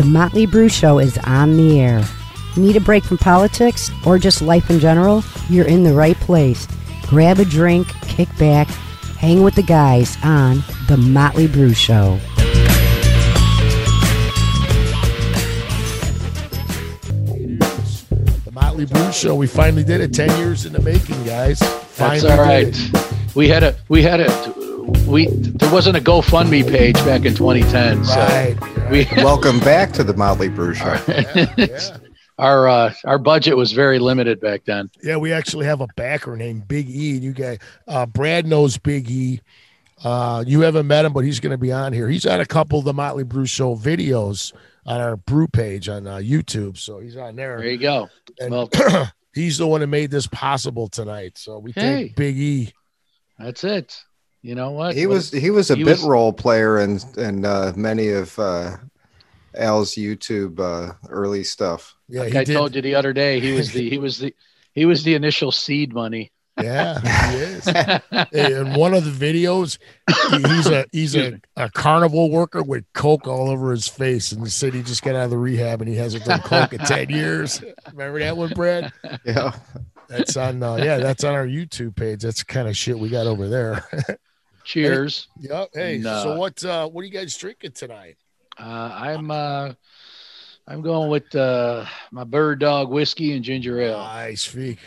The Motley Brew Show is on the air. Need a break from politics or just life in general? You're in the right place. Grab a drink, kick back, hang with the guys on The Motley Brew Show. The Motley Brew Show. We finally did it. Ten years in the making, guys. Finally That's all did right. it. We had a we had a we there wasn't a GoFundMe page back in 2010, so Right. we Welcome back to the Motley Brew Show. Yeah, yeah. our uh, our budget was very limited back then. Yeah, we actually have a backer named Big E. You guys, uh, Brad knows Big E. Uh, you haven't met him, but he's going to be on here. He's on a couple of the Motley Brew Show videos on our brew page on uh, YouTube, so he's on There there. you go. And Well, he's the one that made this possible tonight. So we Hey. thank Big E. that's it. You know what? He was he was a he bit was- role player in in uh, many of uh, Al's YouTube uh, early stuff. Yeah, like he I did. told you the other day. He was the he was the he was the initial seed money. Yeah, he is. in one of the videos, he's a he's a, a carnival worker with coke all over his face, and he said he just got out of the rehab and he hasn't done coke in ten years. Remember that one, Brad? Yeah, That's on uh, yeah, that's on our YouTube page. That's the kind of shit we got over there. Cheers. yep. Hey, And, so uh, what uh what are you guys drinking tonight? Uh, I'm uh, I'm going with uh, my bird dog whiskey and ginger ale. Nice, Feek.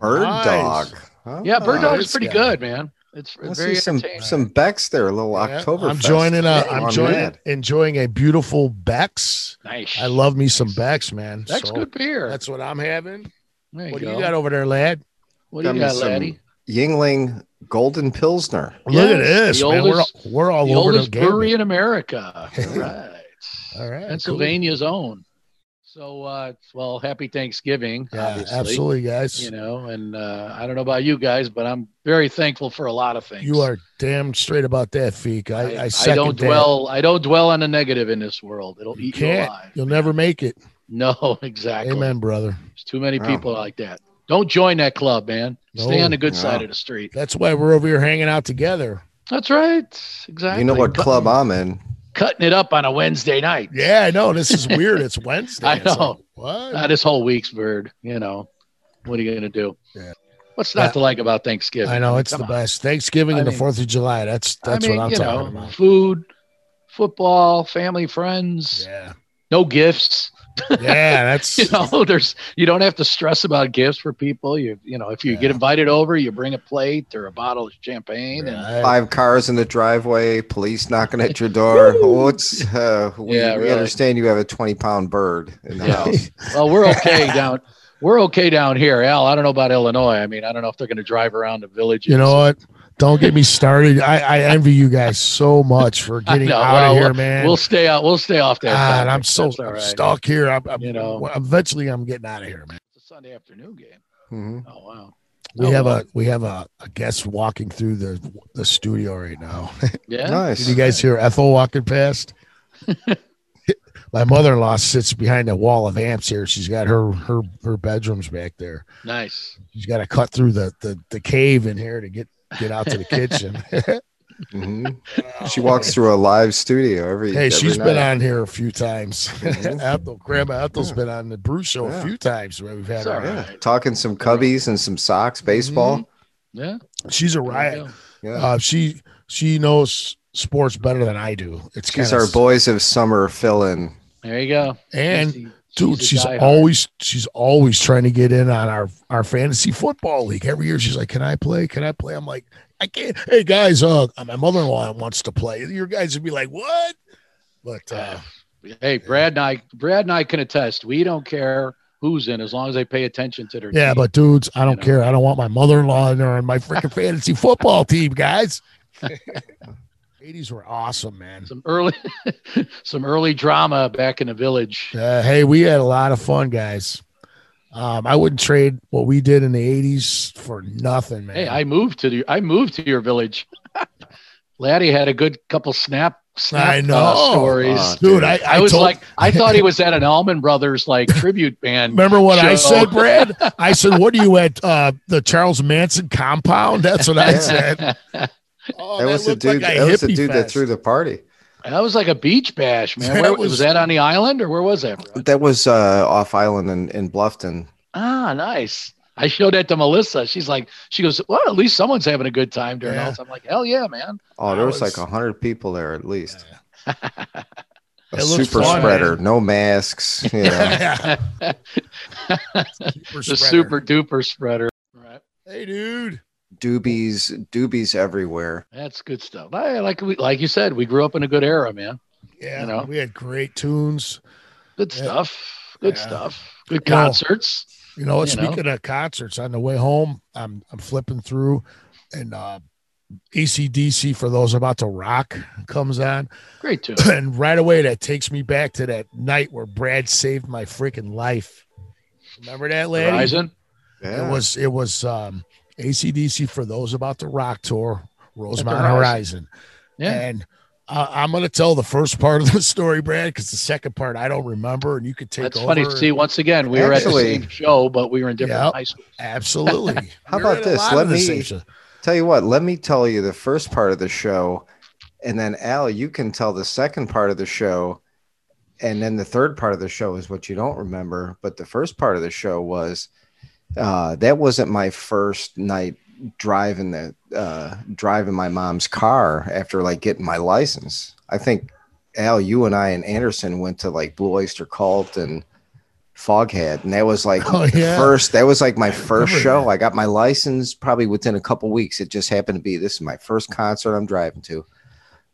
Bird Nice. Dog. Huh? Yeah, bird dog is pretty guy. good, man. It's I very see some some Becks there, a little Yeah, October. I'm joining a Yeah, I'm on joining that. enjoying a beautiful Beck's. nice. I love me some Beck's, man. That's So good beer. That's what I'm having. there you What do go. you got over there, lad? what do you Got me got, some laddie? Yuengling Golden Pilsner. Look at this, man. oldest- we're, we're all the over oldest the game. brewery in America. All right. All right, Pennsylvania's own. So, uh, well, happy Thanksgiving. Yeah, absolutely, guys. You know, and uh, I don't know about you guys, but I'm very thankful for a lot of things. You are damn straight about that, Feek. I, I, I, second don't that. dwell. I don't dwell on the negative in this world. It'll You eat you can't. alive. You'll never make it. No, exactly. Amen, brother. There's too many Wow. people like that. Don't join that club, man. Stay No. on the good No. side of the street. That's why we're over here hanging out together. That's right. Exactly. You know what Cut- club I'm in? Cutting it up on a Wednesday night. Yeah, I know. This is weird. It's Wednesday. I It's like, know. what? Uh, this whole week's bird. You know, what are you gonna do? Yeah. What's not Yeah. to like about Thanksgiving? I know mean, it's the on. best. Thanksgiving I and the Fourth of July. That's that's I mean, what I'm you talking know, about. food, football, family, friends, Yeah, no gifts. Yeah. That's You know, there's you don't have to stress about gifts for people. You you know, if you Yeah. get invited over, you bring a plate or a bottle of champagne, and Five cars in the driveway, police knocking at your door. What's uh, we, Yeah, we really. understand you have a 20 pound bird in the Yeah. house. well, we're okay down. We're okay down here, Al. I don't know about Illinois. I mean, I don't know if they're going to drive around the villages. You know what? Don't get me started. I, I envy you guys so much for getting know. out Well, of here, man. We'll stay out. We'll stay off that. God. I'm so That's all right. stuck here. I'm, I'm- You know. eventually I'm getting out of here, man. It's a Sunday afternoon game. Mhm. Oh wow. We Oh, have well. a we have a, a guest walking through the the studio right now. Yeah. Nice. Did you guys hear Ethel walking past? My mother-in-law sits behind a wall of amps here. She's got her her her bedrooms back there. Nice. She's got to cut through the, the the cave in here to get get out to the kitchen. Mhm. She walks through a live studio every. Hey, every she's been on here a few times. Mhm. Ethel, Grandma Ethel's Yeah. been on the Brew Show a few times where we've had her. right. Yeah, talking some cubbies and some Sox, baseball. Yeah. She's a riot. Yeah, Uh, she she knows sports better than I do. It's she's our boys of summer fill-in. There you go. And She's- dude, a she's always she's always trying to get in on our our fantasy football league. Every year she's like, "Can I play? Can I play?" I'm like, "I can't." Hey guys, uh, my mother-in-law wants to play. Your guys would be like, "What?" But uh, Hey, Brad and I, Brad and I can attest. We don't care who's in as long as they pay attention to their yeah, team. but dudes, I don't know. care. I don't want my mother-in-law in there on my freaking fantasy football team, guys. 80s were awesome, man. some early, some early drama back in the village. Uh, hey, we had a lot of fun, guys. Um, I wouldn't trade what we did in the 80s for nothing, man. Hey, I moved to the, I moved to your village. Laddie had a good couple snap, snap I uh, know. stories. Dude, I, I, was told- like, I thought he was at an Allman Brothers like tribute band. Remember what I said, Brad? I said, "What are you at uh, the Charles Manson compound?" That's what I said. Oh, that was the dude. like a that was the hippie dude that threw the party. That was like a beach bash, man. That Where was- was, that on the island or where was that? bro? That was uh, off island in, in Bluffton. Ah, nice. I showed that to Melissa. She's like, she goes, well, at least someone's having a good time during Yeah. all this. I'm like, hell yeah, man. Oh, there was, was- like a hundred people there at least. A It looks super fun, spreader, man. no masks. You know. Super the super duper spreader. Right. Hey, dude. Doobies, doobies everywhere. That's good stuff. I like we like you said, we grew up in a good era, man. Yeah, You know? we had great tunes. Good Yeah. stuff. Good Yeah. stuff. Good You know, concerts. You know, You know? speaking of concerts, on the way home, I'm I'm flipping through, and uh, ACDC for those about to rock comes on, Great too. and right away that takes me back to that night where Brad saved my freaking life. Remember that, lady? Horizon. Yeah. It was it was um, ACDC for those about the rock tour, Rosemont Horizon. Horizon, Yeah. and. Uh, I'm going to tell the first part of the story, Brad, because the second part I don't remember, and you could take That's over. funny. To see, once again, we were at the same show, but we were in different Yep. high schools. Absolutely. How We about this? Let me- Tell you what, let me tell you the first part of the show, and then Al, you can tell the second part of the show, and then the third part of the show is what you don't remember. But the first part of the show was uh, that wasn't my first night driving the uh, driving my mom's car after like getting my license. I think Al, you and I and Anderson went to like Blue Oyster Cult and Foghat, and that was like Oh, the yeah. first. That was like my first remember show. that. I got my license probably within a couple weeks. It just happened to be this is my first concert I'm driving to.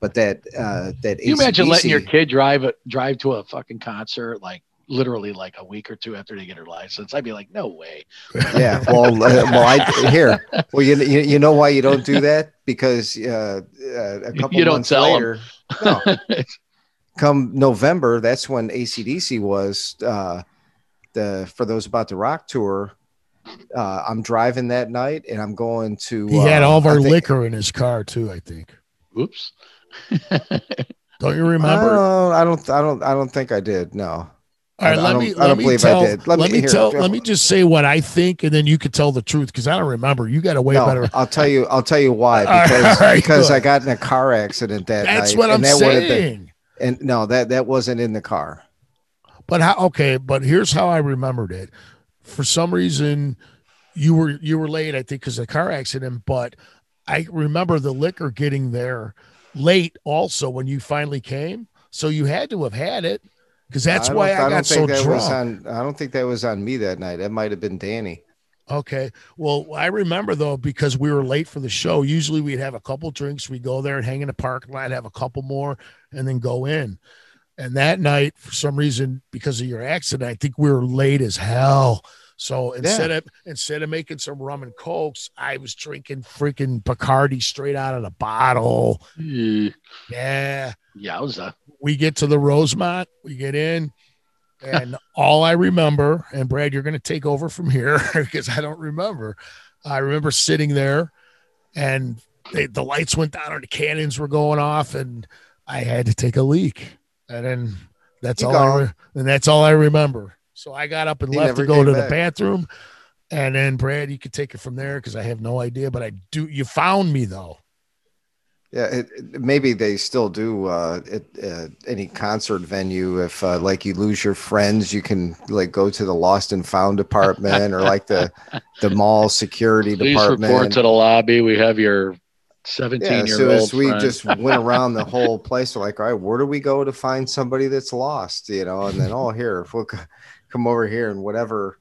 But that uh that Can you imagine letting your kid drive a, drive to a fucking concert like literally like a week or two after they get her license? I'd be like, no way. yeah well uh, well i here well you, you you know why you don't do that because uh, uh a couple You don't months later no come november that's when acdc was uh the for those about the rock tour uh i'm driving that night and i'm going to He had uh, all of our think- liquor in his car too. I think. Oops. Don't you remember? Oh, I don't i don't i don't think i did no all right, I let don't- me let me believe I tell. did. Let Let, me- me tell. Let me just say what I think, and then you could tell the truth because I don't remember. You got a way no, better. I'll tell you. I'll tell you why. Because right, because I got in a car accident that That's night, what I'm and that have been. saying. And no, that that wasn't in the car. But how? Okay, but here's how I remembered it. For some reason, you were you were late. I think because of the car accident. But I remember the liquor getting there late. Also, when you finally came, so you had to have had it because that's don't- why I, don't got so drunk. on. I don't think that was on me that night. That might have been Danny. Okay. Well, I remember though because we were late for the show. Usually we'd have a couple drinks, we'd go there and hang in the parking lot, have a couple more, and then go in. And that night, for some reason, because of your accident, I think we were late as hell. So instead of instead of making some rum and cokes, I was drinking freaking Bacardi straight out of the bottle. Eh, Yeah. Yowza. We get to the Rosemont, we get in, and all I remember, and Brad, you're going to take over from here because I don't remember. I remember sitting there, and they, the lights went down and the cannons were going off, and I had to take a leak, and then that's all. I re- and that's all I remember. So I got up and He left to go to back. the bathroom, and then Brad, you could take it from there because I have no idea. But I do. You found me though. Yeah, it, it- maybe they still do uh, at uh, any concert venue. If uh, like you lose your friends, you can like go to the lost and found department or like the the mall security Please department. report to the lobby. We have your 17 yeah, year so old. as we friend. just went around the whole place, we're like, all right, where do we go to find somebody that's lost? You know, and then oh, here, if we'll c- come over here and whatever,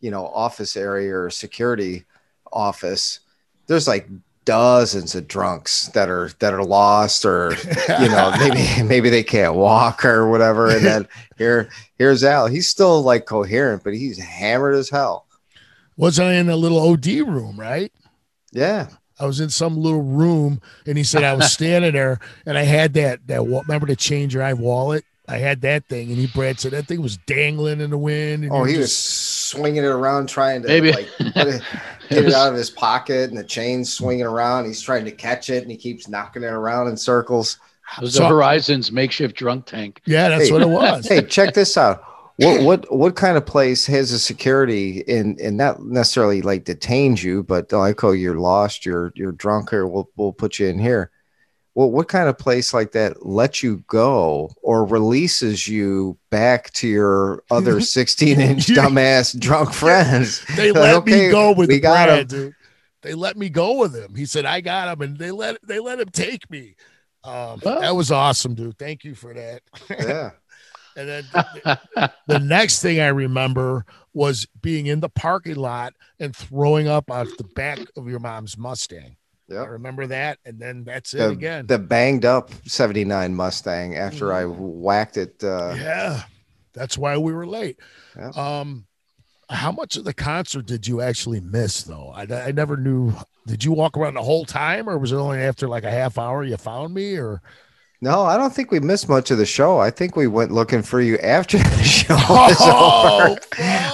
you know, office area or security office, there's like dozens of drunks that are that are lost or you know maybe maybe they can't walk or whatever and then here here's al he's still like coherent but he's hammered as hell Wasn't I in a little OD room, right? yeah I was in some little room, and he said I was standing there, and I had that that remember the change your eye wallet. I had that thing, and he Brad said that thing was dangling in the wind. And oh you he were was just- swinging it around trying to Maybe. like put it, get it out of his pocket and the chain's swinging around he's trying to catch it and he keeps knocking it around in circles It was So- the Horizon's makeshift drunk tank. yeah, that's Hey. what it was. hey check this out what what what kind of place has a security in and not necessarily like detains you but they're like oh you're lost you're you're drunk or we'll we'll put you in here well, what kind of place like that lets you go or releases you back to your other 16 inch dumbass drunk friends? They Like, let okay, me go with we got Brad, him. dude. They let me go with him. He said I got him, and they let they let him take me. Um, Well. that was awesome, dude. Thank you for that. Yeah. And then the, the next thing I remember was being in the parking lot and throwing up off the back of your mom's Mustang. I remember that, and then that's it again. the banged up 79 Mustang after I whacked it. Uh, yeah, that's why we were late. Yeah. Um, how much of the concert did you actually miss, though? I, I never knew. Did you walk around the whole time, or was it only after like a half hour you found me? Or No, I don't think we missed much of the show. I think we went looking for you after the show was over.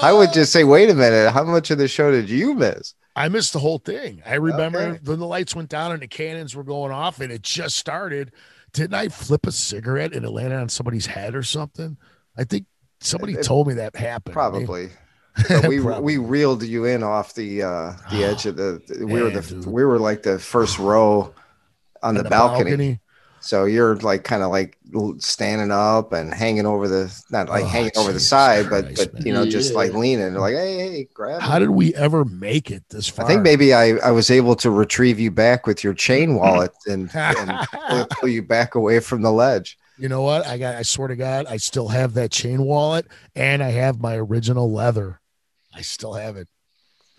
I would just say, wait a minute, how much of the show did you miss? I missed the whole thing. I remember Okay. when the lights went down and the cannons were going off, and it just started. Didn't I flip a cigarette and it landed on somebody's head or something? I think somebody It- told me that happened. Probably. But we Probably. we reeled you in off the uh the edge of the we were the dude. we were like the first row on, the, On balcony. So you're like kind of like standing up and hanging over the not like Oh, hanging over the side, but Christ, but you know just man. like leaning like hey hey grab. How it." did we ever make it this far? I think maybe I I was able to retrieve you back with your chain mm-hmm. wallet and, and pull, pull you back away from the ledge. You know what? I got. I swear to God, I still have that chain wallet, and I have my original leather. I still have it.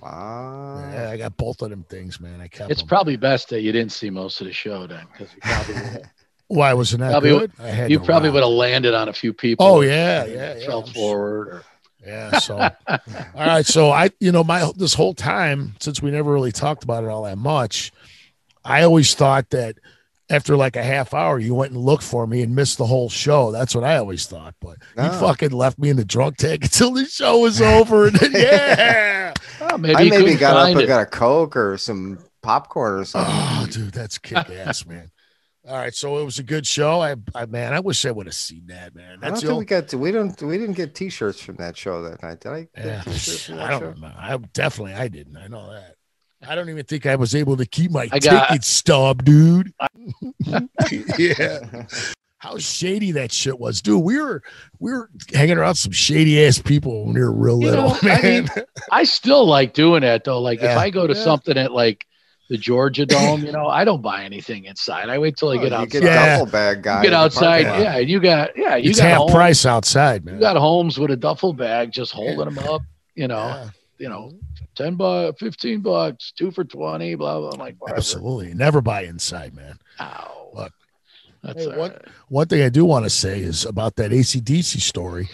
Wow. Yeah, I got both of them things, man. I kept It's them. probably best that you didn't see most of the show then, because you probably Why wasn't that probably good? I had you to probably would have landed on a few people. Oh yeah, yeah, yeah. Fell I'm forward. Or, Yeah. So, all right. So I, you know, my this whole time since we never really talked about it all that much, I always thought that after like a half hour, you went and looked for me and missed the whole show. That's what I always thought. But you fucking left me in the drunk tank until the show was over. And then, yeah. Maybe I maybe got up find and got a Coke or some popcorn or something. Oh, dude, that's kick ass, man. All right, so it was a good show. I, I man, I wish I would have seen that, man. I don't That's the think we got to, we don't we didn't get t-shirts from that show that night. Did I get yeah, t-shirts from that I don't show? remember. I definitely I didn't. I know that. I don't even think I was able to keep my I got- ticket stub, dude. yeah. How shady that shit was, dude. We were we were hanging around some shady ass people when we were real You little, know, I man. mean, I still like doing that though. Like if I go to Yeah. something at like the Georgia Dome, you know, I don't buy anything inside. I wait till I Oh, get you outside. get Yeah. double bag guy. You get outside, yeah, and you got yeah, you it's got half Holmes, price outside, man. You got Holmes with a duffel bag, just holding them up. You know, Yeah, you know, ten bucks, fifteen bucks, two for twenty, blah blah. I'm like, whatever. absolutely. Never buy inside, man. Ow. Look. That's Hey, all what- right. One thing I do want to say is about that ACDC story.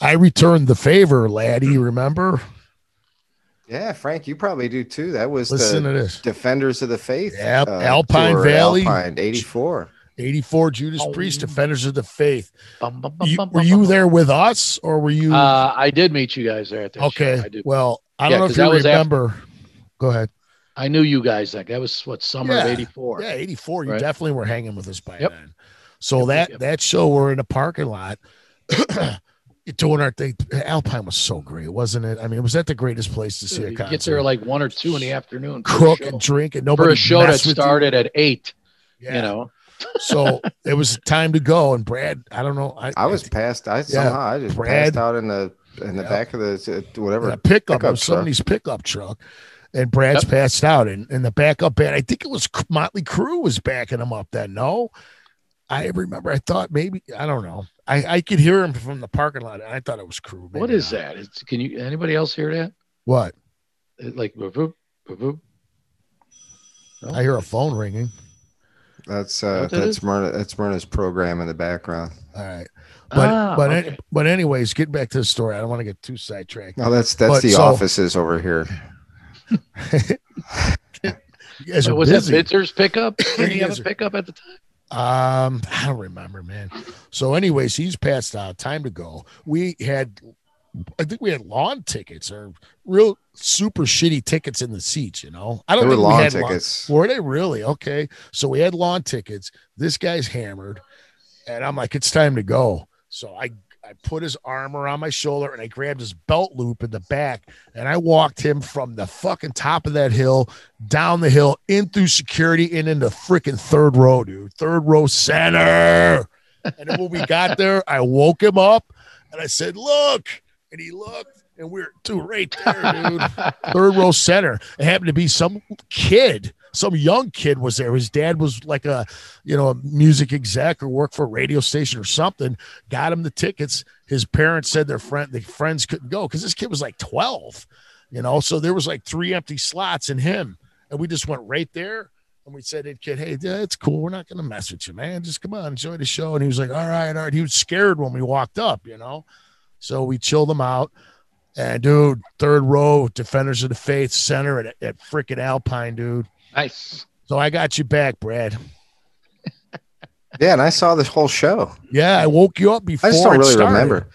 I returned the favor, laddie. Remember? Yeah, Frank, you probably do too. That was Listen the to this. Defenders of the Faith. Yep, Alpine tour, Valley. Alpine, 84. 84 Judas Oh. Priest, Defenders of the Faith. Bum, bum, bum, You, bum, were bum, you bum. there with us or were you? Uh, I did meet you guys there at that show. okay. I did. Well, I Yeah, don't know if you that was after- remember. Go ahead. I knew you guys. Like that was what summer of '84. Yeah, 84. You Right. definitely were hanging with us by Yep. then. So Yep, that yep. that show we're in a parking lot doing our thing. Alpine was so great, wasn't it? I mean, was that the greatest place to see a You concert? get there like one or two in the afternoon. for cook and drink and nobody for a show that messed with you. started at eight. Yeah. You know, so it was time to go. And Brad, I don't know. I, I was passed. I somehow I just Brad. passed out in the in the Yeah. back of the uh, whatever. in pickup, pickup of somebody's pickup truck. And Brad's passed out, and, and the backup band. I think it was Motley Crue was backing him up. Then no, I remember. I thought maybe I don't know. I, I could hear him from the parking lot, and I thought it was Crue. What is not. that? It's, can you anybody else hear that? What? It, like boop, boop, boop, boop. No? I hear a phone ringing. That's uh that that's is? Myrna that's Myrna's program in the background. All right, but Ah, but okay. but anyways, get back to the story. I don't want to get too sidetracked. No, that's that's But the so- offices over here. was busy. that Bitzer's pickup? Did he have a pickup at the time? Um, I don't remember, man. So, anyways, he's passed out. Time to go. We had, I think we had lawn tickets or real super shitty tickets in the seats. You know, I don't were think we lawn had tickets. Were they really okay? So we had lawn tickets. This guy's hammered, and I'm like, it's time to go. So I I put his arm around my shoulder and I grabbed his belt loop in the back and I walked him from the fucking top of that hill down the hill in through security and into the freaking third row, dude. Third row center. And then when we got there, I woke him up and I said, Look. And he looked and we are two right there, dude. third row center. It happened to be some kid some young kid was there. His dad was like a, you know, a music exec or worked for a radio station or something. Got him the tickets. His parents said their friend, the friends couldn't go because this kid was like twelve, you know. So there was like three empty slots in him, and we just went right there. And we said, "Hey kid, hey, yeah, it's cool. We're not gonna mess with you, man. Just come on, enjoy the show." And he was like, "All right, all right." He was scared when we walked up, you know. So we chilled him out. And dude, third row, defenders of the faith, center at, at freaking Alpine, dude. Nice. So I got you back, Brad. yeah, and I saw this whole show. Yeah, I woke you up before. I just don't really started. remember.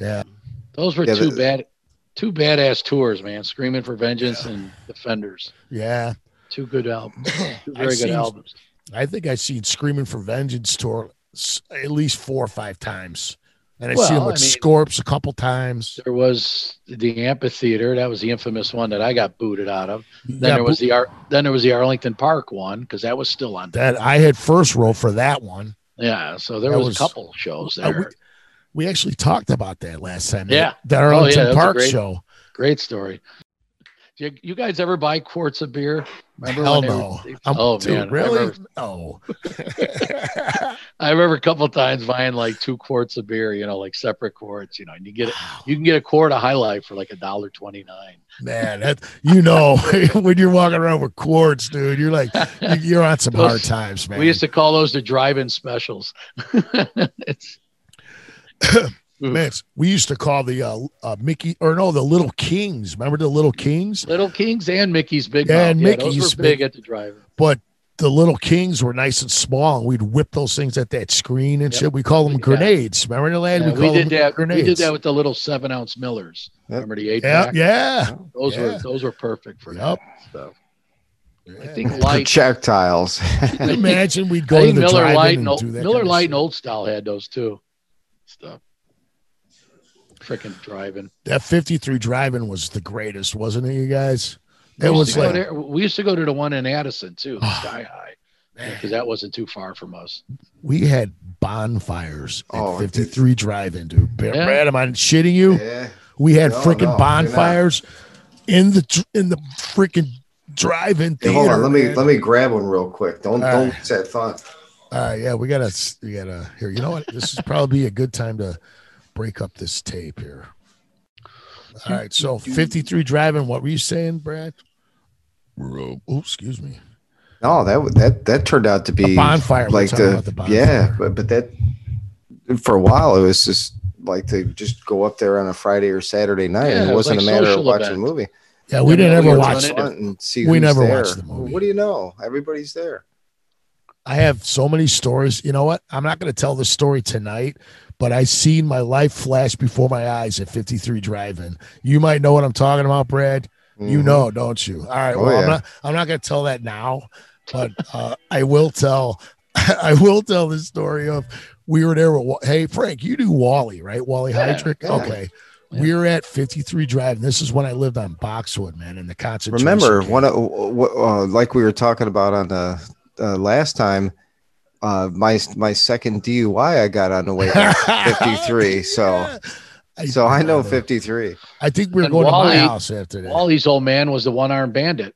Yeah, those were yeah, two the, bad, two badass tours, man. Screaming for Vengeance yeah. and Defenders. Yeah, two good albums. Two very good seen, albums. I think I've seen Screaming for Vengeance tour at least four or five times. And I well, see him with I mean, Scorps a couple times. There was the amphitheater. That was the infamous one that I got booted out of. Then there was the Ar- then there was the Arlington Park one because that was still on. That I had first row for that one. Yeah, so there was, was, a couple shows uh, there. Uh, we, we, actually talked about that last time. Yeah, that Arlington oh, yeah, Park great, show. Great story. You, you guys ever buy quarts of beer? Remember Hell no. Were, oh dude, man, really? I remember, no. I remember a couple times buying like two quarts of beer, you know, like separate quarts, you know, and you get wow. you can get a quart of High Life for like a dollar twenty nine. Man, that you know when you're walking around with quarts, dude, you're like you're on some those, hard times, man. We used to call those the drive-in specials. it's Man, we used to call the uh, uh, Mickey or no, the Little Kings. Remember the Little Kings? Little Kings and Mickey's Big yeah, and yeah, Mickey's big at the drive. But the Little Kings were nice and small, and we'd whip those things at that screen and yep. shit. We call them grenades. Remember the lad? Yeah, we, we did that. Grenades. We did that with the little seven ounce Millers. Yep. Remember the eight? Yeah, yeah. Those yeah. were those were perfect for yep. that stuff. I think light projectiles. Imagine we'd go to the Miller Lite and, and Miller Lite and Old Style had those too. Stuff freaking driving. That 53 Drive-In was the greatest, wasn't it, you guys? It was like there, we used to go to the one in Addison too, ah, Sky High, because that wasn't too far from us. We had bonfires at oh, 53 Drive-In, dude. Yeah. Brad, am I shitting you? Yeah. We had no, freaking no, bonfires in the in the freaking drive-in hey, hold on, let me let me grab one real quick. Don't All don't right. set fun. All right, yeah, we gotta we gotta here. You know what? This is probably a good time to break up this tape here. All right, so 53 Drive-In. What were you saying, Brad? Oh, excuse me. No, that that that turned out to be a bonfire. Like the, the bonfire. yeah, but but that for a while it was just like to just go up there on a Friday or Saturday night. Yeah, and it, it wasn't like a matter of watching event. a movie. Yeah, we didn't ever watch it and see. We never there. watched the movie. What do you know? Everybody's there. I have so many stories. You know what? I'm not going to tell the story tonight but I seen my life flash before my eyes at 53 Drive-In. You might know what I'm talking about, Brad. Mm-hmm. You know, don't you? All right. Oh, well, yeah. I'm not. I'm not going to tell that now, but uh, I will tell. I will tell the story of we were there. With, hey, Frank, you do Wally, right? Wally yeah, Heidrich. Yeah. Okay. Yeah. We were at 53 Drive. And this is when I lived on Boxwood, man, in the concentration. Remember, one of, uh, like we were talking about on the uh, last time, uh, my my second DUI I got on the way 53. So I so I know 53. I think we are going Wally, to my house after that. Wally's old man was the one armed bandit.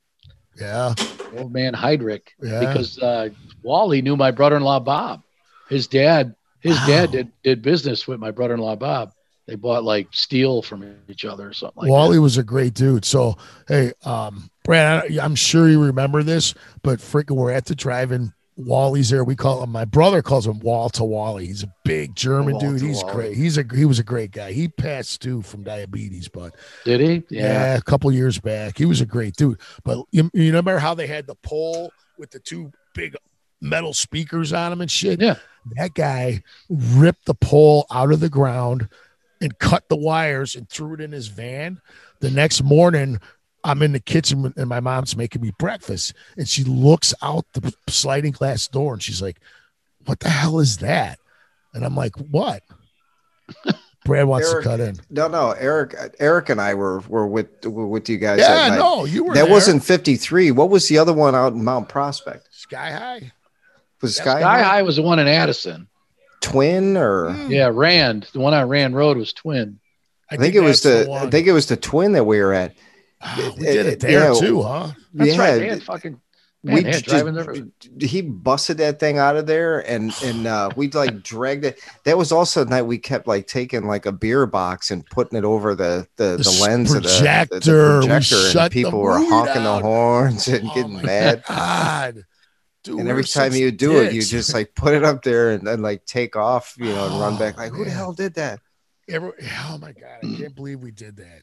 Yeah. Old man Heidrich. Yeah. Because uh, Wally knew my brother in law Bob. His dad, his wow. dad did did business with my brother in law Bob. They bought like steel from each other or something like Wally that. was a great dude. So hey, um, Brad, I'm sure you remember this, but freaking we're at the drive-in Wally's there. We call him. My brother calls him Wall to Wally. He's a big German dude. He's Wally. great. He's a he was a great guy. He passed too from diabetes, but did he? Yeah. yeah, a couple years back. He was a great dude. But you, you remember how they had the pole with the two big metal speakers on him and shit? Yeah. That guy ripped the pole out of the ground and cut the wires and threw it in his van. The next morning, I'm in the kitchen and my mom's making me breakfast, and she looks out the sliding glass door and she's like, "What the hell is that?" And I'm like, "What?" Brad wants Eric, to cut in. No, no, Eric, Eric and I were were with were with you guys. Yeah, no, you were. That there. wasn't fifty three. What was the other one out in Mount Prospect? Sky High. Was Sky, Sky High? High was the one in Addison. Twin or mm. yeah, Rand. The one on Rand Road was Twin. I, I think, think, it was the, the I think it was the Twin that we were at. Oh, we eh, did it eh, there too, huh? That's yeah, right. They had fucking Man, we just, driving he busted that thing out of there and and uh we like dragged it that was also the night we kept like taking like a beer box and putting it over the the, the, the lens projector. of the, the, the projector and people were honking the horns and oh getting mad God. Dude, and every time you do dicks. it you just like put it up there and then like take off you know and run back oh, like who the hell did that Every, oh my god i mm. can't believe we did that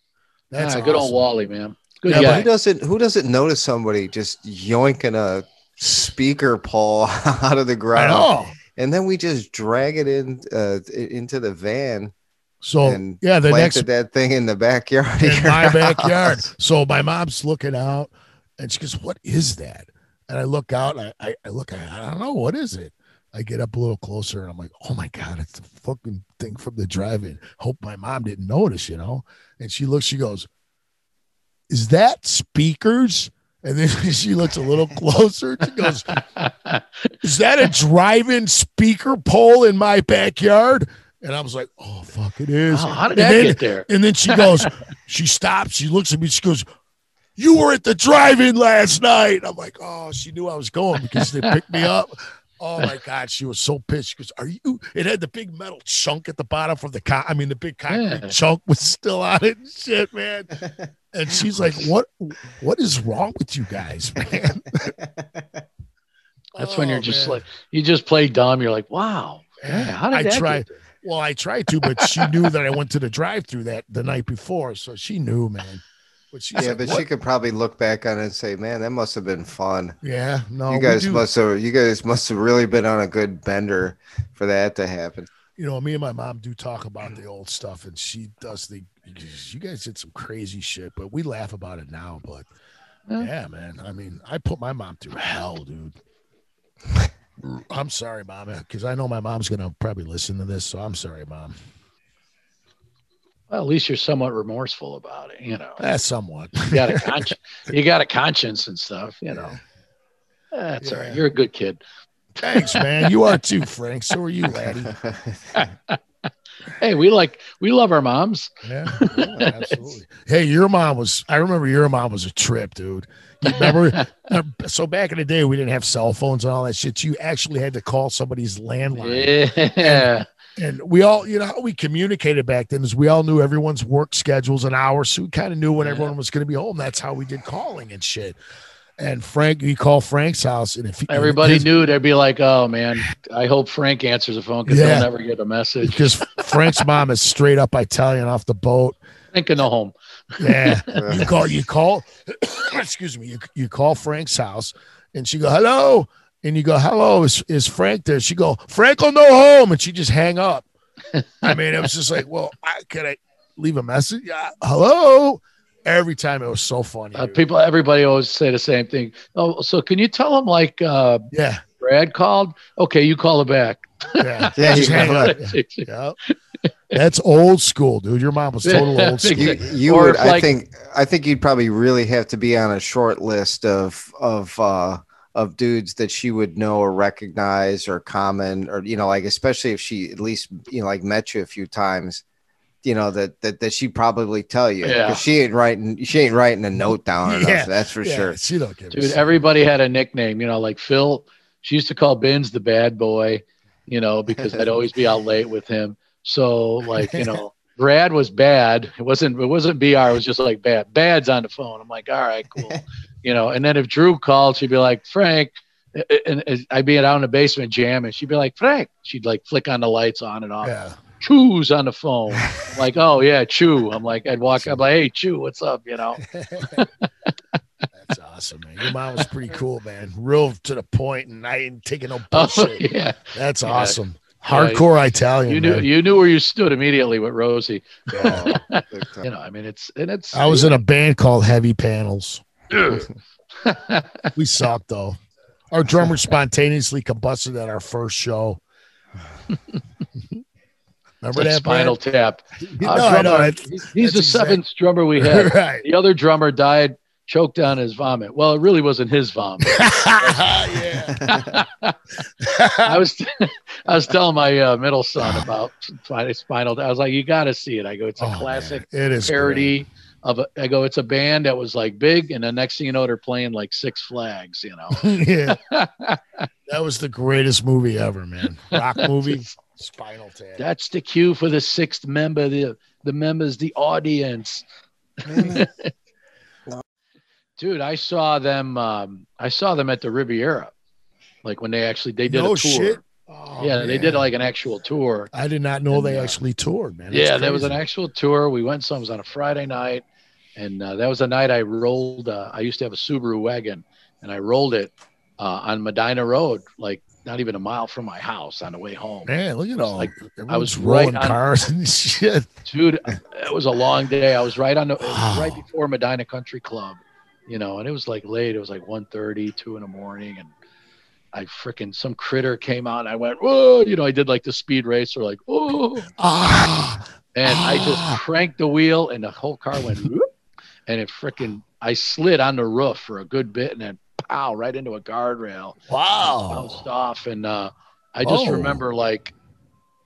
that's ah, good old wally man Good yeah, guy. who doesn't who doesn't notice somebody just yoinking a speaker pole out of the ground? And then we just drag it in uh, into the van. So and yeah, the next that thing in the backyard. In my house. backyard. So my mom's looking out, and she goes, "What is that?" And I look out, and I, I, I look, I, I don't know what is it. I get up a little closer, and I'm like, "Oh my god, it's the fucking thing from the drive-in." Hope my mom didn't notice, you know. And she looks, she goes, is that speakers? And then she looks a little closer. She goes, Is that a drive in speaker pole in my backyard? And I was like, Oh, fuck, it is. Oh, how did and that then, get there? And then she goes, She stops. She looks at me. She goes, You were at the drive in last night. I'm like, Oh, she knew I was going because they picked me up. Oh my God, she was so pissed. She goes, Are you? It had the big metal chunk at the bottom from the con. I mean, the big concrete yeah. chunk was still on it and shit, man. And she's like, What what is wrong with you guys, man? That's oh, when you're oh, just man. like you just play dumb. You're like, wow. Man, how did I that try well, I tried to, but she knew that I went to the drive through that the night before. So she knew, man. But yeah, like, but what? she could probably look back on it and say, "Man, that must have been fun." Yeah, no, you guys must have. You guys must have really been on a good bender for that to happen. You know, me and my mom do talk about the old stuff, and she does the. You guys did some crazy shit, but we laugh about it now. But yeah, yeah man. I mean, I put my mom through hell, dude. I'm sorry, mom, because I know my mom's gonna probably listen to this, so I'm sorry, mom. Well, at least you're somewhat remorseful about it, you know. That's somewhat. you got a conscience. you got a conscience and stuff, you know. That's yeah. all right. You're a good kid. Thanks, man. You are too, Frank. So are you, laddie. hey, we like we love our moms. Yeah, yeah absolutely. hey, your mom was. I remember your mom was a trip, dude. You remember? So back in the day, we didn't have cell phones and all that shit. You actually had to call somebody's landline. Yeah. And, and we all, you know, how we communicated back then is we all knew everyone's work schedules and hours, so we kind of knew when yeah. everyone was going to be home. That's how we did calling and shit. And Frank, you call Frank's house, and if he, everybody his, knew, they'd be like, "Oh man, I hope Frank answers the phone because yeah, he'll never get a message." Because Frank's mom is straight up Italian off the boat. Can go home. Yeah, you call, you call. excuse me, you, you call Frank's house, and she go, "Hello," and you go, "Hello, is, is Frank there?" She go, "Frank will no home," and she just hang up. I mean, it was just like, "Well, I, could I leave a message?" Yeah, hello. Every time it was so funny. Uh, people, everybody always say the same thing. Oh, so can you tell them like, uh, yeah, Brad called? Okay, you call it back. Yeah, yeah, just hang up. Yeah. That's old school, dude. Your mom was total old school. You, you would, like, I think, I think you'd probably really have to be on a short list of of uh, of dudes that she would know or recognize or common or you know like especially if she at least you know like met you a few times you know that that, that she'd probably tell you. Yeah. she ain't writing she ain't writing a note down enough yeah. that's for yeah. sure. She don't give dude everybody had a nickname you know like phil she used to call Bins the bad boy you know because i'd always be out late with him. So like you know brad was bad. It wasn't it wasn't br it was just like bad. Bad's on the phone. I'm like all right cool you know. And then if Drew called, she'd be like, Frank, and, I'd be out in the basement jamming. She'd be like, Frank. She'd like flick on the lights on and off. Yeah. Chew's on the phone. I'm like, oh yeah, Chew. I'm like, I'd walk up like, hey Chew, what's up? You know. That's awesome, man. Your mom was pretty cool, man. Real to the point, and I ain't taking no oh, bullshit. Oh, yeah, that's yeah. awesome. Hardcore yeah, Italian. You knew man. you knew where you stood immediately with Rosie. You know, I mean, it's and it's. I was in a band called Heavy Panels. we sucked though. Our drummer spontaneously combusted at our first show. Remember that Spinal band? Tap. No, Our I know. drummer- That's, he's he's the exact- seventh drummer we had. right. The other drummer died, choked on his vomit. Well, it really wasn't his vomit. yeah. I was I was telling my uh, middle son about Spinal. I was like, you got to see it. I go, it's a Oh, man. classic It is parody of. A, I go, it's a band that was like big, and the next thing you know, they're playing like Six Flags. You know. yeah. That was the greatest movie ever, man. Rock movie. Spinal Tap. That's the cue for the sixth member. The the members, the audience. Dude, I saw them. Um, I saw them at the Riviera, like when they actually they did no a tour. shit. Oh, yeah, they did like an actual tour. I did not know And, they uh, actually toured, man. That's yeah, there was an actual tour. We went. Some it was on a Friday night, and uh, that was the night I rolled. Uh, I used to have a Subaru wagon, and I rolled it uh, on Medinah Road, like not even a mile from my house on the way home. Man, look at all. like- I was rolling right on- cars and shit. dude it was a long day i was right on the Wow. right before Medinah country club you know and it was like late it was like 1.30 2 in the morning and i freaking some critter came out and i went whoa you know i did like the speed race or like oh Ah, and i Ah. just cranked the wheel and the whole car went whoop, and it freaking i slid on the roof for a good bit and then pow right into a guardrail. Wow. bounced off and uh i just Oh. remember like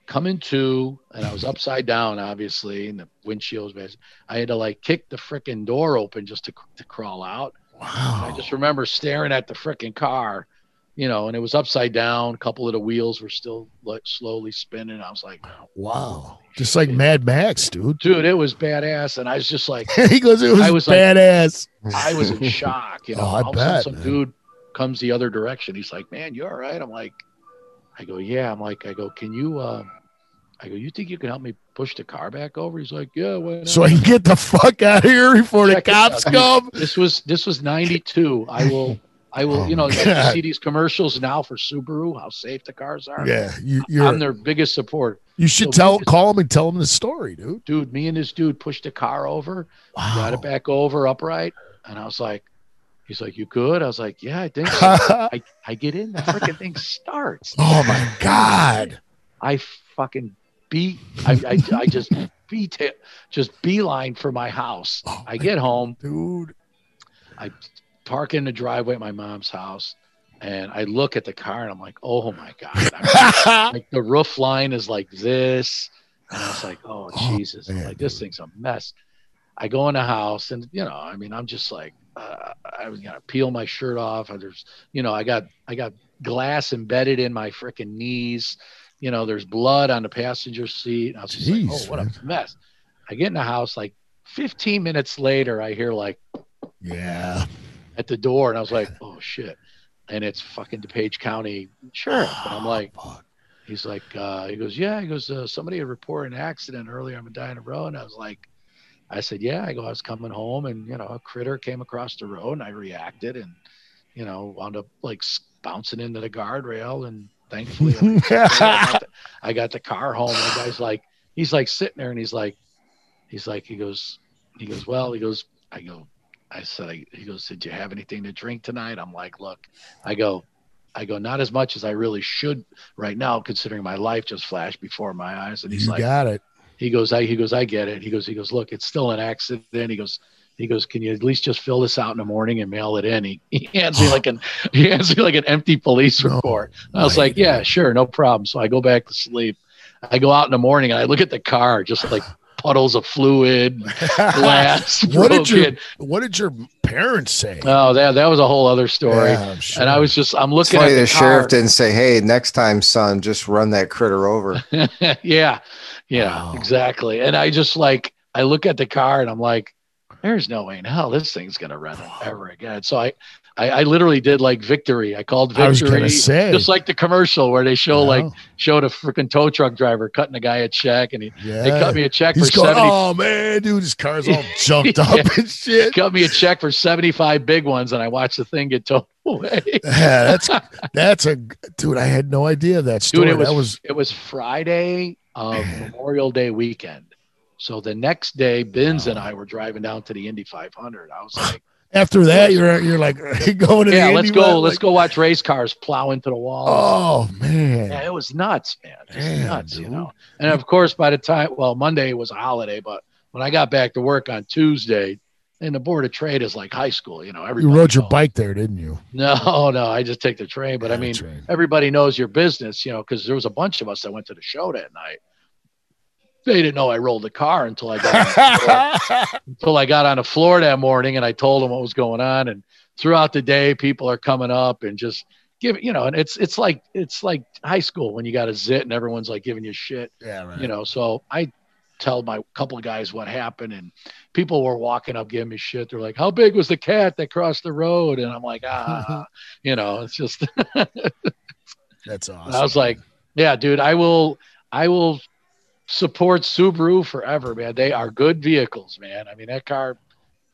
coming to and i was upside down obviously and the windshield was i had to like kick the freaking door open just to, to crawl out. And i just remember staring at the freaking car you know and it was upside down a couple of the wheels were still like slowly spinning i was like Wow. Just like Mad Max, dude. dude it was badass and i was just like he goes, it was, I was like- badass. i was in shock you know Oh, I all of a sudden bet, some man. dude comes the other direction he's like man you're all right i'm like i go yeah i'm like i go can you uh i go you think you can help me push the car back over he's like yeah why not?" so I can get the fuck out of here before the Check it cops come. this was this was 92 i will i will Oh you know you see these commercials now for subaru how safe the cars are Yeah, you, you're. i'm their biggest support you should so tell, we- call them and tell them the story, dude. dude me and this dude pushed the car over Wow. got it back over upright and i was like he's like you good i was like yeah i think so I, I get in, the freaking thing starts. oh my god. I fucking beat, I, I, I just beat just beeline for my house. Oh I get home, dude. I park in the driveway at my mom's house, and I look at the car and I'm like, oh my God. Like the roof line is like this. And I was like, oh, Oh, Jesus. Man, like, this thing's a mess. I go in the house and, you know, I mean, I'm just like, uh, I was going to peel my shirt off. There's, you know, I got, I got glass embedded in my freaking knees. You know, there's blood on the passenger seat. And I was just like, oh, what man. a mess. I get in the house like 15 minutes later, I hear like yeah. At the door and I was like, oh shit. And it's fucking DuPage County Sheriff. And I'm like, he's like, uh, he goes, yeah. He goes, uh, somebody had reported an accident earlier on Medinah Road. And I was like, I said, yeah. I go, I was coming home and, you know, a critter came across the road and I reacted and, you know, wound up like bouncing into the guardrail. And thankfully, I got, the, I got the car home. And the guy's like, he's like sitting there and he's like, he's like, he goes, he goes, well, he goes, I go, I said, I, he goes, did you have anything to drink tonight? I'm like, look, I go, I go, not as much as I really should right now, considering my life just flashed before my eyes. And he's you like, got it. he goes, I, he goes, I get it. He goes, he goes, look, it's still an accident. He goes, he goes, can you at least just fill this out in the morning and mail it in? He, he hands me like an, he hands me like an empty police report. I was like, yeah, sure. No problem. So I go back to sleep. I go out in the morning and I look at the car, just like puddles of fluid, glass what did your. What did your parents say? Oh, that, that was a whole other story. Yeah, sure. And I was just, I'm It's looking funny at the, the, sheriff didn't say, "Hey, next time, son, just run that critter over." yeah, yeah, Wow. exactly. And I just like I look at the car and I'm like, there's no way in hell this thing's gonna run ever again. So I, I, I literally did like victory. I called I was victory, say. just like the commercial where they show like showed a freaking tow truck driver cutting a guy a check, and he yeah. they cut me a check He's for going, seventy. oh man, dude, his car's all jumped Yeah. up and shit. Cut me a check for seventy five big ones, and I watched the thing get towed away. Yeah, that's that's a dude. I had no idea that story. Dude, it was, that was it was Friday of. Memorial Day weekend. So the next day, Bins and I were driving down to the Indy 500. I was like, After that, you're you're like going to yeah. the let's go. Let's like, go watch race cars plow into the wall. Oh man, Yeah, it was nuts, man. Just nuts, you know. And of course, by the time, well, Monday was a holiday, but when I got back to work on Tuesday, and the board of trade is like high school, you know. you Everybody rode your bike there, didn't you? No, no, I just take the train. But I mean, everybody knows your business, you know, because there was a bunch of us that went to the show that night. They didn't know I rolled the car until I got on the floor, until I got on the floor that morning, and I told them what was going on. And throughout the day, people are coming up and just give you know, and it's it's like it's like high school when you got a zit and everyone's like giving you shit yeah, right. you know so i tell my couple of guys what happened and people were walking up giving me shit they're like how big was the cat that crossed the road and i'm like ah you know it's just That's awesome. i was like yeah dude i will i will support subaru forever man they are good vehicles man i mean that car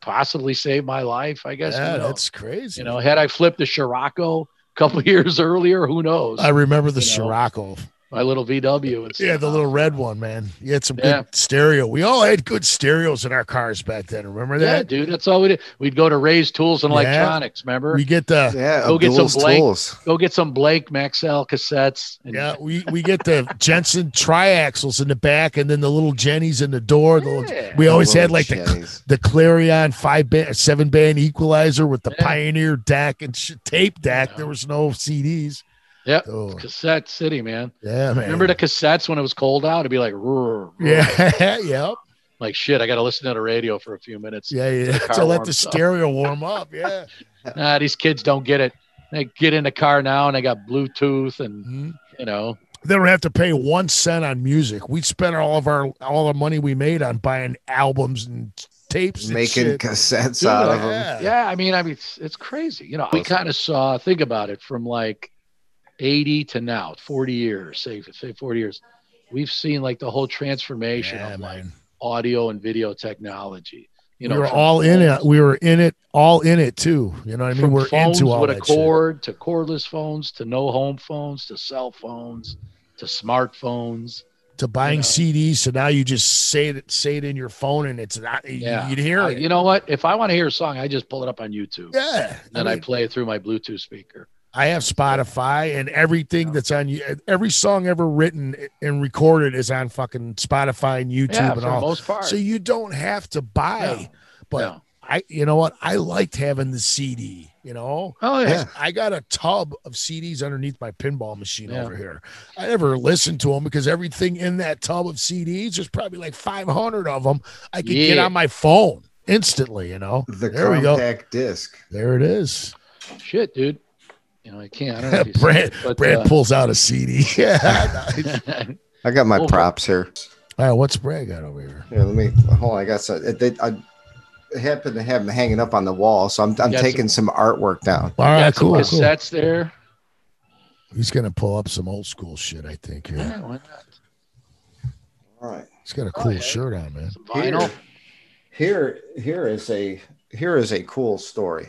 possibly saved my life i guess yeah, who knows? that's crazy. you know had i flipped the Scirocco a couple years earlier who knows I remember the you know, Scirocco. My little vw and Yeah, the little red one, man. You had some good stereo. We all had good stereos in our cars back then. Remember that? Yeah, dude, that's all we did. We'd go to Ray's Tools and Yeah. Electronics. Remember? We get the Yeah, Go get some Abdul's blank- tools. go get some Blake Maxell cassettes. And yeah, we, we get the Jensen triaxles in the back, and then the little Jennies in the door. The little- we always had Little like the Jennies. the Clarion five band, seven band equalizer with the Yeah. Pioneer deck and sh- tape deck. Yeah. There was no CDs. Yep. Oh, cassette city, man. yeah, man. Remember the cassettes when it was cold out? It'd be like, "Roar, roar." Yeah, yep. like shit. I got to listen to the radio for a few minutes. Yeah, yeah. The To let the warms up. stereo warm up. Yeah. Nah, these kids don't get it. They get in the car now and they got Bluetooth and Mhm. you know, They don't have to pay one cent on music. We spent all of our all the money we made on buying albums and tapes, and Making shit. cassettes Dude, out of them. yeah. yeah. I mean, I mean, it's, it's crazy. You know, we kind of saw. Think about it from like eighty to now, forty years. Say say forty years. We've seen like the whole transformation Yeah, of like audio and video technology. You know, we were all in it. We were in it, all in it too. You know what I mean? From We're phones into all with a that shit. cord to cordless phones to no home phones to cell phones to smartphones. to buying know. CDs. So now you just say it, say it in your phone, and it's not. Yeah, you'd hear Uh, it. you know what? If I want to hear a song, I just pull it up on YouTube. yeah. And I, I, mean, play it through my Bluetooth speaker. I have Spotify, and everything that's on you, every song ever written and recorded is on fucking Spotify and YouTube yeah, and for the all. most part. So you don't have to buy. Yeah. But Yeah. I, you know what? I liked having the CD. You know, Oh yeah. Yeah. I got a tub of CDs underneath my pinball machine Yeah. over here. I never listened to them because everything in that tub of CDs, there's probably like 500 of them. I could get on my phone instantly. You know, The there we go. compact disc. There it is. Shit, dude. You know, I can't. I don't know if you Brad, it, but, Brad uh, pulls out a CD. yeah. I got my Oh. props here. All right, what's Brad got over here? Here, let me hold on. I got some. They, I happen to have them hanging up on the wall, so I'm, I'm taking some artwork down. All right, got some cool, cool. there. He's gonna pull up some old school shit. I think here. Yeah, why not? All right. He's got a Oh, cool yeah. shirt on, man. Some vinyl. Here, here is a here is a cool story.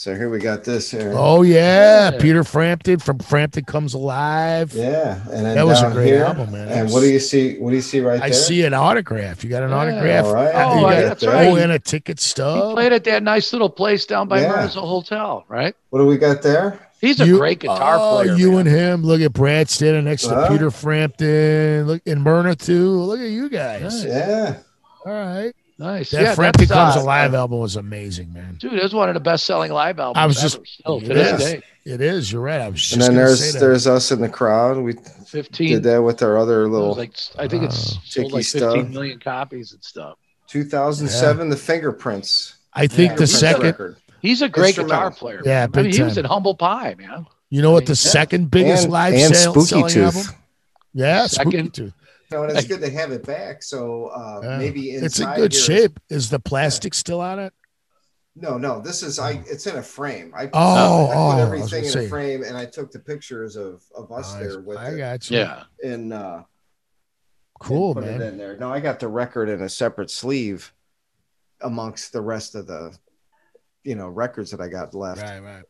So here we got this here. Oh yeah, Yeah. Peter Frampton from Frampton Comes Alive. Yeah, and then That was a great here, album, man. And what do you see? What do you see right I there? I see an autograph. You got an Yeah. autograph? All right. Oh, you got- that's oh, and a ticket stub. He stub. played at that nice little place down by Yeah. Myrna's Hotel, right? What do we got there? He's a You- great guitar oh, player. You man. and him. Look at Brad standing next to Peter Frampton. Look and Myrna too. Look at you guys. Yeah. All right. Nice. That yeah, Frampton that's, Comes uh, Alive album was amazing, man. Dude, it was one of the best-selling live albums. I was ever, just- still to It this is. day. It is. You're right. I was just And then there's say that. there's us in the crowd. We Fifteen. did that with our other little like I think it's Uh, sold like Tiki fifteen stuff. million copies and stuff. 2007, the fingerprints. I think Yeah. the second. record. He's a great guitar player. Yeah, man. I big mean, he was time. in Humble Pie, man. You know what? I The yeah. second biggest and, live and sale, Spooky selling Tooth. album. Yeah, Spooky Second. Tooth. No, and it's good to have it back. So uh, Yeah. maybe inside It's in good here is- shape. Is the plastic still on it? No, no, this is I. It's in a frame. I, Oh, I oh, put I was everything gonna in say. a frame, and I took the pictures of of us Nice. there with I it, got you. Yeah. and uh, Cool, and put man. it in there. No, I got the record in a separate sleeve amongst the rest of the, you know, records that I got left. Right, right.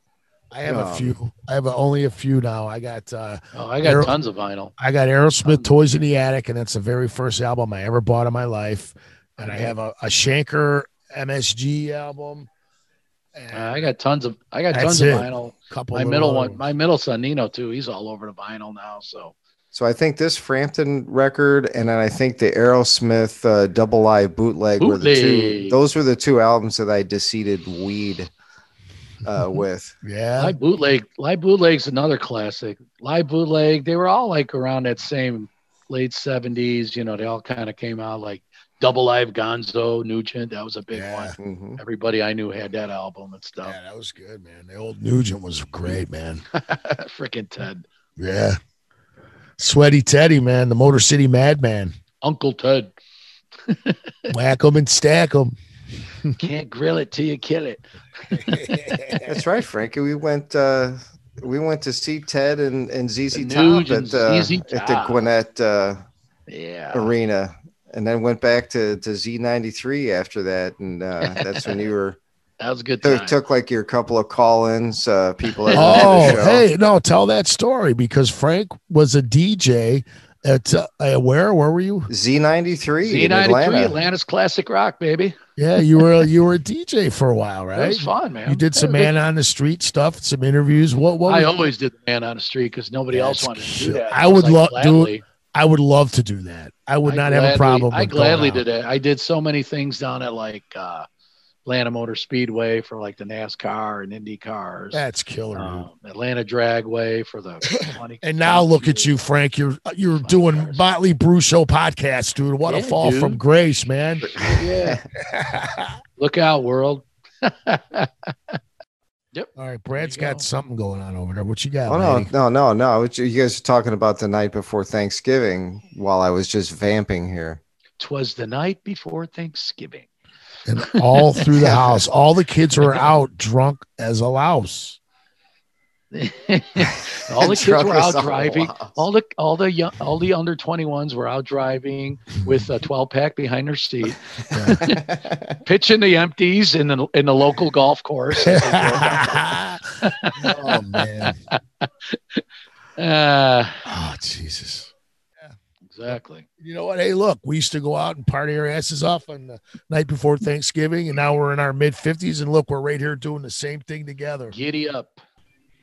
I have a Um, few. I have a, only a few now. I got uh Oh, I got Aero- tons of vinyl. I got Aerosmith Um, Toys in the Attic, and that's the very first album I ever bought in my life. And I have a, a Schenker MSG album, Uh, I got tons of I got tons it. of vinyl. Couple my middle one, ones. my middle son Nino too. He's all over the vinyl now. So so I think this Frampton record, and then I think the Aerosmith uh, Double Live bootleg, bootleg, were the two. Those were the two albums that I deseated weed uh, with. Yeah, live bootleg. Live bootleg's another classic. Live bootleg. They were all like around that same late seventies. You know, they all kind of came out like Double Live Gonzo Nugent. That was a big yeah. one. Mm-hmm. Everybody I knew had that album and stuff. Yeah, that was good, man. The old Nugent was great, man. Freaking Ted. Yeah. Sweaty Teddy, man, the Motor City Madman. Uncle Ted. Whack Whack 'em and stack stack 'em. Can't grill it till you kill it. That's right, Frankie. We went uh we went to see Ted and, and ZZ Top at, uh, ZZ at the Gwinnett uh, yeah. arena and then went back to, to Z93 after that. And uh, that's when you were that was a good. Time. Took like your couple of call-ins, uh, people. oh, hey, no, tell that story because Frank was a DJ at uh, where? Where were you? Z ninety three. Z ninety three, Atlanta's classic rock, baby. Yeah, you were you were a DJ for a while, right? It was fun, man. You did some man on the street stuff, some interviews. What? What? I always did the man on the street because nobody That's else wanted to do that. I, I would like, love do. I would love to do that. I would I not gladly, have a problem. I gladly did it. I did so many things down at like. uh Atlanta Motor Speedway for like the NASCAR and Indy cars. That's killer. Um, Atlanta Dragway for the. and now look at you, Frank. You're you're doing Motley Brew Show podcast, dude. What yeah, a fall dude. from grace, man. Yeah. look out, world. Yep. All right, Brad's got go. something going on over there. What you got? Oh no, no, no, no! You guys are talking about the night before Thanksgiving, while I was just vamping here. Twas the night before Thanksgiving and all through the house, all the kids were out drunk as a louse. all the kids were out driving. All the all the young, all the under twenty ones were out driving with a twelve pack behind their seat, pitching the empties in the in the local golf course. oh man! Uh, oh Jesus! Exactly. You know what? Hey, look, we used to go out and party our asses off on the night before Thanksgiving, and now we're in our mid 50s, and look, we're right here doing the same thing together. Giddy up.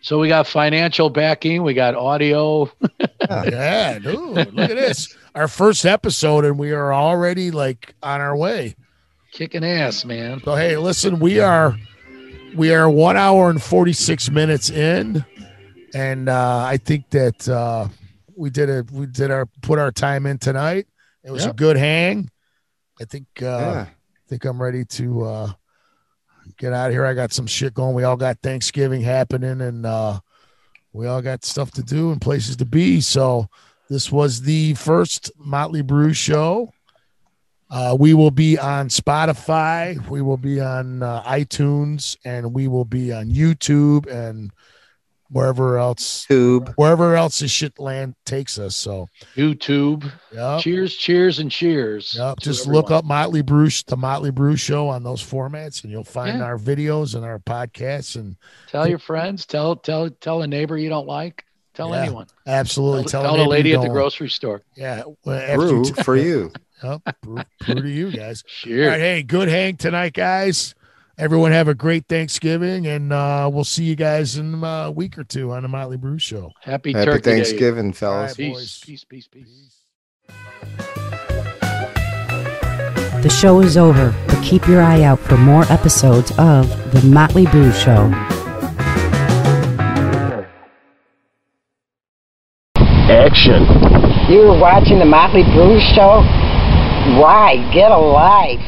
So we got financial backing, we got audio. yeah, dude, look at this. Our first episode, and we are already like on our way. Kicking ass, man. So hey, listen, we are we are one hour and 46 minutes in, and uh, I think that uh we did a we did our put our time in tonight. It was yep. a good hang. I think uh yeah. I think I'm ready to uh get out of here. I got some shit going. We all got Thanksgiving happening and uh we all got stuff to do and places to be. So this was the first Motley Brew show. Uh, we will be on Spotify, we will be on uh, iTunes, and we will be on YouTube and wherever else tube. wherever else the shit land takes us so. Youtube. Yeah cheers cheers and cheers yep. just look up motley bruce the motley bruce show on those formats and you'll find yeah. our videos and our podcasts and tell your friends. Tell tell tell a neighbor you don't like. Tell yeah, anyone. absolutely. Tell, tell, tell a lady at the grocery store. Yeah brew for you. Yep brew, brew to you guys. Sure All right, hey good hang tonight guys everyone have a great Thanksgiving, and uh, we'll see you guys in a week or two on the Motley Brew Show. Happy, Happy Thanksgiving, Day. fellas. Right, peace, peace, peace, peace. The show is over, but keep your eye out for more episodes of The Motley Brew Show. Action. You were watching The Motley Brew Show? Why? get a life.